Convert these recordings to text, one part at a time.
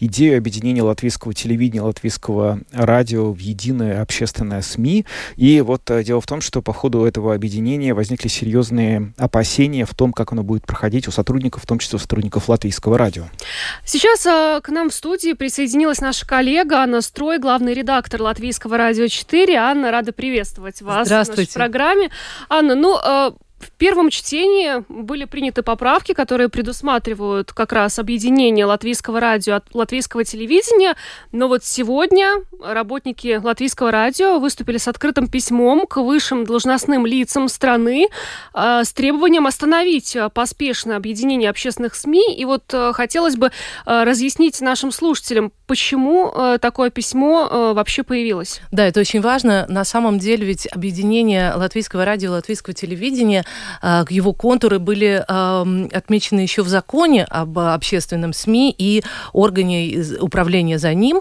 идею объединения латвийского телевидения, латвийского радио в единое общественное СМИ. И вот э, дело в том, что по ходу этого объединения возникли серьезные опасения в том, как оно будет проходить у сотрудников, в том числе у сотрудников латвийского радио. Сейчас э, к нам в студии присоединилась наша коллега Анна Строй, главный редактор латвийского радио 4. Анна, рада приветствовать вас в нашей программе. Анна, ну, э, в первом чтении были приняты поправки, которые предусматривают как раз объединение латвийского радио от латвийского телевидения. Но вот сегодня работники латвийского радио выступили с открытым письмом к высшим должностным лицам страны э, с требованием остановить поспешное объединение общественных СМИ. И вот э, хотелось бы э, разъяснить нашим слушателям, почему э, такое письмо э, вообще появилось. Да, это очень важно. На самом деле ведь объединение латвийского радио и латвийского телевидения его контуры были отмечены еще в законе об общественном СМИ и органе управления за ним.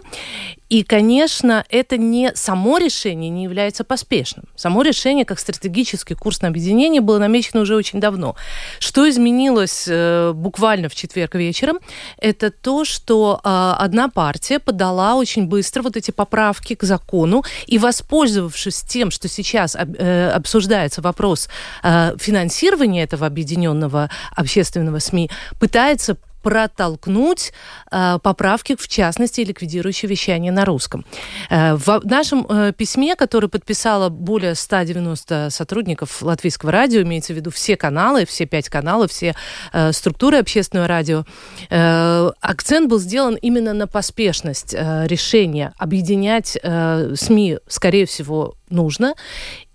И, конечно, это не само решение не является поспешным. Само решение, как стратегический курс на объединение, было намечено уже очень давно. Что изменилось э, буквально в четверг вечером, это то, что э, одна партия подала очень быстро вот эти поправки к закону, и воспользовавшись тем, что сейчас э, обсуждается вопрос э, финансирования этого объединенного общественного СМИ, пытается протолкнуть э, поправки, в частности, ликвидирующие вещание на русском. Э, в нашем э, письме, которое подписало более 190 сотрудников латвийского радио, имеется в виду все каналы, все пять каналов, все э, структуры общественного радио, э, акцент был сделан именно на поспешность э, решения объединять э, СМИ, скорее всего, нужно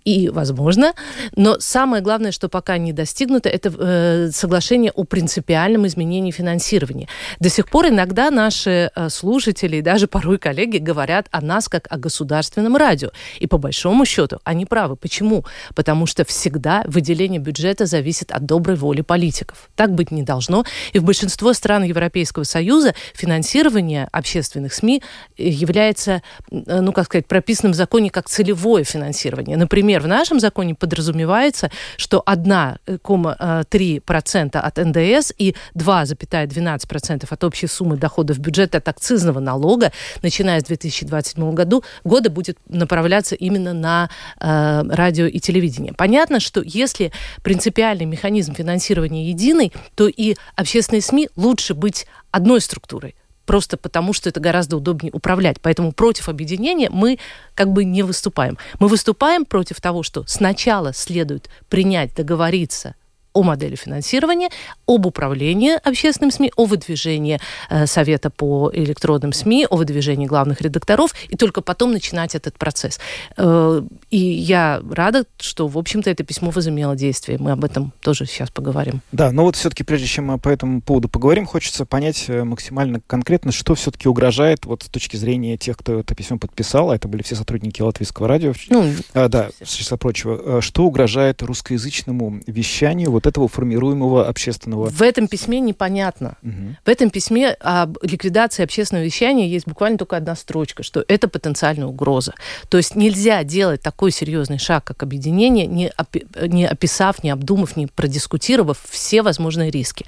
и возможно. Но самое главное, что пока не достигнуто, это э, соглашение о принципиальном изменении финансирования. До сих пор иногда наши э, слушатели и даже порой коллеги говорят о нас как о государственном радио. И по большому счету они правы. Почему? Потому что всегда выделение бюджета зависит от доброй воли политиков. Так быть не должно. И в большинство стран Европейского Союза финансирование общественных СМИ является, э, ну, как сказать, прописанным в законе как целевое финансирование. Например, Например, в нашем законе подразумевается, что 1,3% от НДС и 2,12% от общей суммы доходов бюджета от акцизного налога, начиная с 2027 году, года будет направляться именно на э, радио и телевидение. Понятно, что если принципиальный механизм финансирования единый, то и общественные СМИ лучше быть одной структурой просто потому, что это гораздо удобнее управлять. Поэтому против объединения мы как бы не выступаем. Мы выступаем против того, что сначала следует принять, договориться о модели финансирования, об управлении общественным СМИ, о выдвижении э, Совета по электронным СМИ, о выдвижении главных редакторов, и только потом начинать этот процесс. Э, и я рада, что, в общем-то, это письмо возымело действие. Мы об этом тоже сейчас поговорим. Да, но вот все-таки, прежде чем мы по этому поводу поговорим, хочется понять э, максимально конкретно, что все-таки угрожает вот с точки зрения тех, кто это письмо подписал, а это были все сотрудники Латвийского радио, ну, а, да, с числа прочего, э, что угрожает русскоязычному вещанию вот этого формируемого общественного... В этом письме непонятно. Угу. В этом письме об ликвидации общественного вещания есть буквально только одна строчка, что это потенциальная угроза. То есть нельзя делать такой серьезный шаг, как объединение, не, опи не описав, не обдумав, не продискутировав все возможные риски.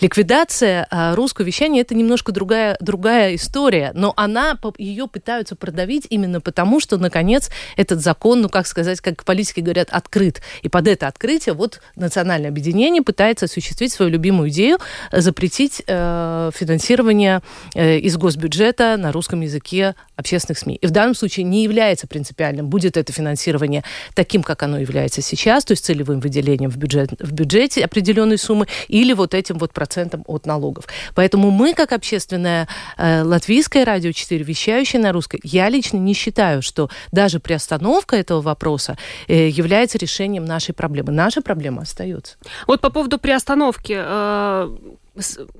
Ликвидация а, русского вещания это немножко другая, другая история, но она, ее пытаются продавить именно потому, что, наконец, этот закон, ну, как сказать, как политики говорят, открыт. И под это открытие вот национальное объединение пытается осуществить свою любимую идею запретить э, финансирование э, из госбюджета на русском языке общественных СМИ. И в данном случае не является принципиальным, будет это финансирование таким, как оно является сейчас, то есть целевым выделением в, бюджет, в бюджете определенной суммы, или вот этим вот процентом от налогов. Поэтому мы, как общественное э, латвийское радио 4, вещающее на русской, я лично не считаю, что даже приостановка этого вопроса э, является решением нашей проблемы. Наша проблема остается. Вот по поводу приостановки. Э,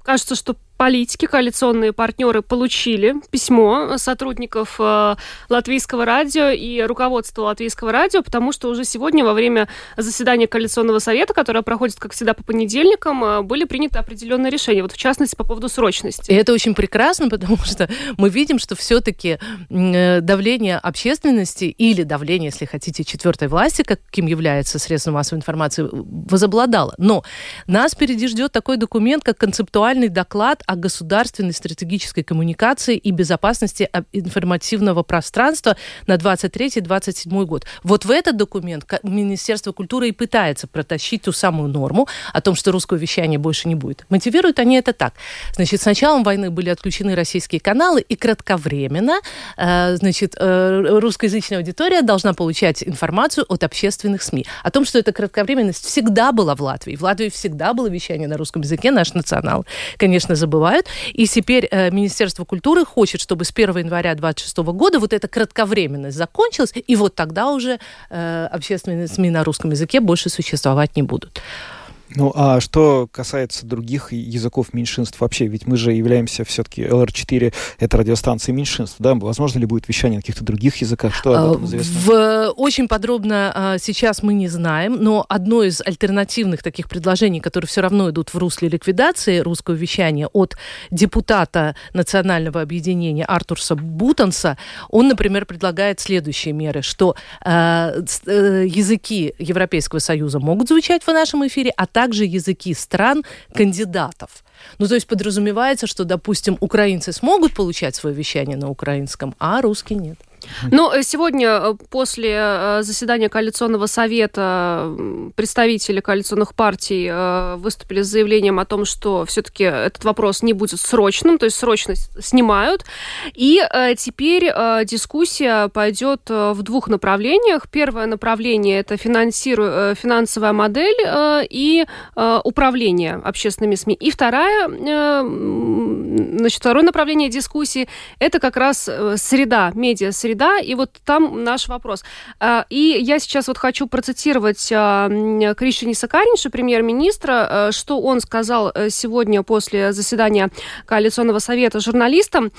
кажется, что политики, коалиционные партнеры получили письмо сотрудников э, Латвийского радио и руководства Латвийского радио, потому что уже сегодня во время заседания коалиционного совета, которое проходит, как всегда, по понедельникам, э, были приняты определенные решения, вот в частности по поводу срочности. И это очень прекрасно, потому что мы видим, что все-таки э, давление общественности или давление, если хотите, четвертой власти, каким является средство массовой информации, возобладало. Но нас впереди ждет такой документ, как концептуальный доклад о государственной стратегической коммуникации и безопасности информативного пространства на 23-27 год. Вот в этот документ Министерство культуры и пытается протащить ту самую норму о том, что русское вещание больше не будет. Мотивируют они это так. Значит, с началом войны были отключены российские каналы, и кратковременно, э, значит, э, русскоязычная аудитория должна получать информацию от общественных СМИ. О том, что эта кратковременность всегда была в Латвии. В Латвии всегда было вещание на русском языке, наш национал, конечно, забывают. И теперь э, Министерство культуры хочет, чтобы с 1 января 2026 года вот эта кратковременность закончилась, и вот тогда уже э, общественные СМИ на русском языке больше существовать не будут. Ну, а что касается других языков меньшинств вообще, ведь мы же являемся все-таки ЛР-4, это радиостанция меньшинств, да? Возможно ли будет вещание на каких-то других языках? Что об этом известно? В, очень подробно а, сейчас мы не знаем, но одно из альтернативных таких предложений, которые все равно идут в русле ликвидации русского вещания от депутата национального объединения Артурса Бутанса, он, например, предлагает следующие меры, что э, э, языки Европейского Союза могут звучать в нашем эфире, а также языки стран кандидатов. Ну, то есть подразумевается, что, допустим, украинцы смогут получать свое вещание на украинском, а русские нет. Ну, э, сегодня э, после э, заседания коалиционного совета представители коалиционных партий выступили с заявлением о том, что все-таки этот вопрос не будет срочным, то есть срочность снимают. И теперь дискуссия пойдет в двух направлениях. Первое направление – это финансиру... финансовая модель и управление общественными СМИ. И вторая, значит, второе направление дискуссии – это как раз среда, медиа-среда, среда, и вот там наш вопрос. А, и я сейчас вот хочу процитировать а, Кришини Сакаринша, премьер-министра, а, что он сказал э, сегодня после заседания Коалиционного совета журналистам.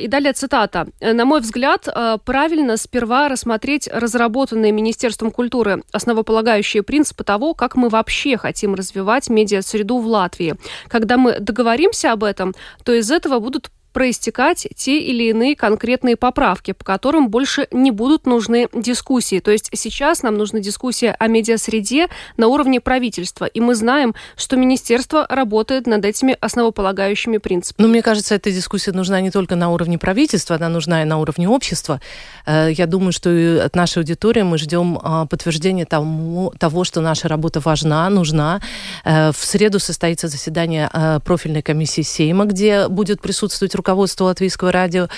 И далее цитата. «На мой взгляд, правильно сперва рассмотреть разработанные Министерством культуры основополагающие принципы того, как мы вообще хотим развивать медиа-среду в Латвии. Когда мы договоримся об этом, то из этого будут проистекать те или иные конкретные поправки, по которым больше не будут нужны дискуссии. То есть сейчас нам нужна дискуссия о медиасреде на уровне правительства. И мы знаем, что министерство работает над этими основополагающими принципами. Ну, мне кажется, эта дискуссия нужна не только на уровне правительства, она нужна и на уровне общества. Э, я думаю, что от нашей аудитории мы ждем а, подтверждения тому, того, что наша работа важна, нужна. Э, в среду состоится заседание э, профильной комиссии Сейма, где будет присутствовать руководству Латвийского радио.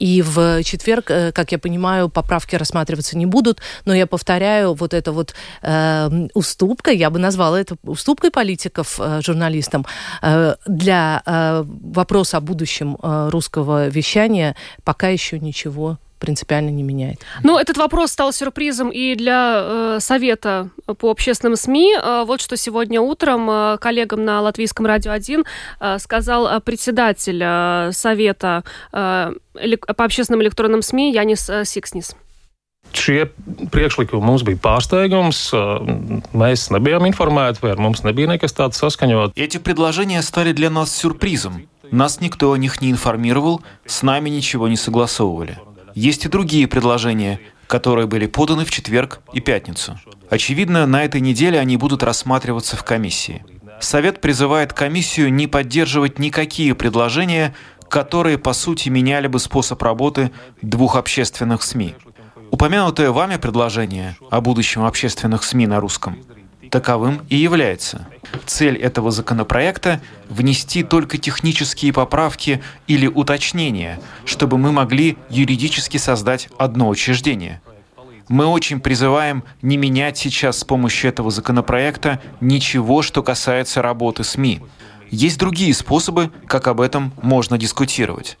И в четверг, э, как я понимаю, поправки рассматриваться не будут. Но я повторяю, вот эта вот э, уступка, я бы назвала это уступкой политиков э, журналистам э, для э, вопроса о будущем э, русского вещания пока еще ничего принципиально не меняет. Ну, этот вопрос стал сюрпризом и для э, Совета по общественным СМИ. Э, вот что сегодня утром э, коллегам на Латвийском радио 1 э, сказал э, председатель э, Совета э, по общественным электронным СМИ Янис э, Сикснис. Šie priekšlikumi mums bija pārsteigums. Mēs nebijām informēti, vai ar mums nebija nekas tāds saskaņot. Эти предложения стали для нас сюрпризом. Нас никто о них не информировал, с нами ничего не согласовывали. Есть и другие предложения, которые были поданы в четверг и пятницу. Очевидно, на этой неделе они будут рассматриваться в комиссии. Совет призывает комиссию не поддерживать никакие предложения, которые, по сути, меняли бы способ работы двух общественных СМИ. Упомянутое вами предложение о будущем общественных СМИ на русском таковым и является. Цель этого законопроекта – внести только технические поправки или уточнения, чтобы мы могли юридически создать одно учреждение. Мы очень призываем не менять сейчас с помощью этого законопроекта ничего, что касается работы СМИ. Есть другие способы, как об этом можно дискутировать.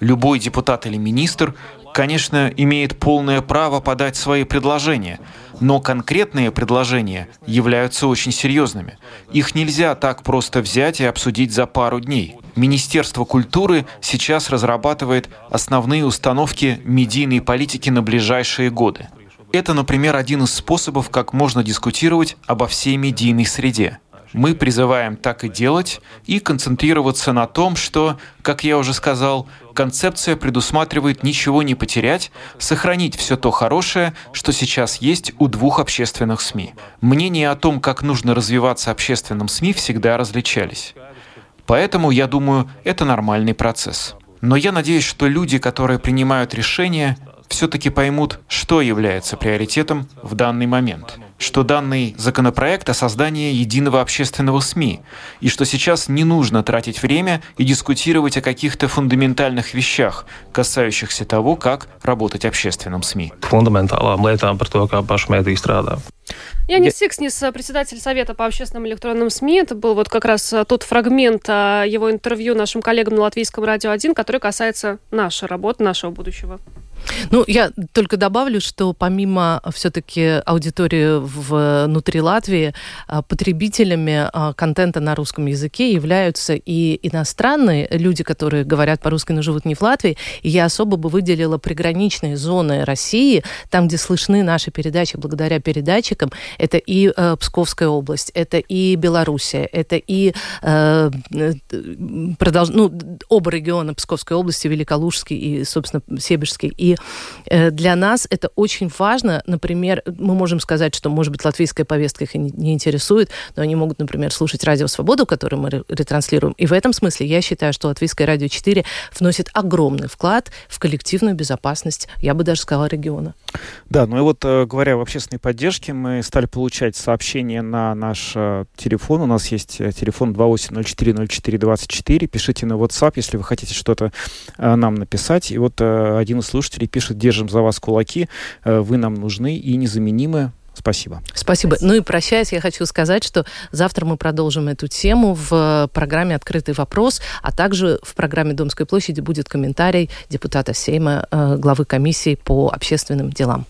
Любой депутат или министр, конечно, имеет полное право подать свои предложения – но конкретные предложения являются очень серьезными. Их нельзя так просто взять и обсудить за пару дней. Министерство культуры сейчас разрабатывает основные установки медийной политики на ближайшие годы. Это, например, один из способов, как можно дискутировать обо всей медийной среде. Мы призываем так и делать и концентрироваться на том, что, как я уже сказал, концепция предусматривает ничего не потерять, сохранить все то хорошее, что сейчас есть у двух общественных СМИ. Мнения о том, как нужно развиваться общественным СМИ, всегда различались. Поэтому, я думаю, это нормальный процесс. Но я надеюсь, что люди, которые принимают решения, все-таки поймут, что является приоритетом в данный момент что данный законопроект о создании единого общественного СМИ, и что сейчас не нужно тратить время и дискутировать о каких-то фундаментальных вещах, касающихся того, как работать общественным СМИ. Фундаменталām lietām par to, kā paši mēdī strādā. Янис Сикснис, председатель Совета по общественным электронным СМИ. Это был вот как раз тот фрагмент а, его интервью нашим коллегам на Латвийском радио 1, который касается нашей работы, нашего будущего. Ну, я только добавлю, что помимо все-таки аудитории внутри Латвии, а, потребителями а, контента на русском языке являются и иностранные люди, которые говорят по-русски, но живут не в Латвии. И я особо бы выделила приграничные зоны России, там, где слышны наши передачи благодаря передатчикам. Это и э, Псковская область, это и Белоруссия, это и э, продолж... ну, оба региона Псковской области, Великолужский и, собственно, Себежский. И э, для нас это очень важно. Например, мы можем сказать, что, может быть, латвийская повестка их не интересует, но они могут, например, слушать радио «Свободу», которое мы ретранслируем. И в этом смысле я считаю, что латвийское радио 4 вносит огромный вклад в коллективную безопасность, я бы даже сказала, региона. Да, ну и вот э, говоря об общественной поддержке, мы стали получать сообщения на наш э, телефон. У нас есть телефон 28040424. Пишите на WhatsApp, если вы хотите что-то нам написать. И вот один из слушателей Дмитрий пишет, держим за вас кулаки, э, вы нам нужны и незаменимы. Спасибо. Спасибо. Ну и прощаясь, я хочу сказать, что завтра мы продолжим эту тему в программе «Открытый вопрос», а также в программе «Домской площади» будет комментарий депутата Сейма, э, главы комиссии по общественным делам.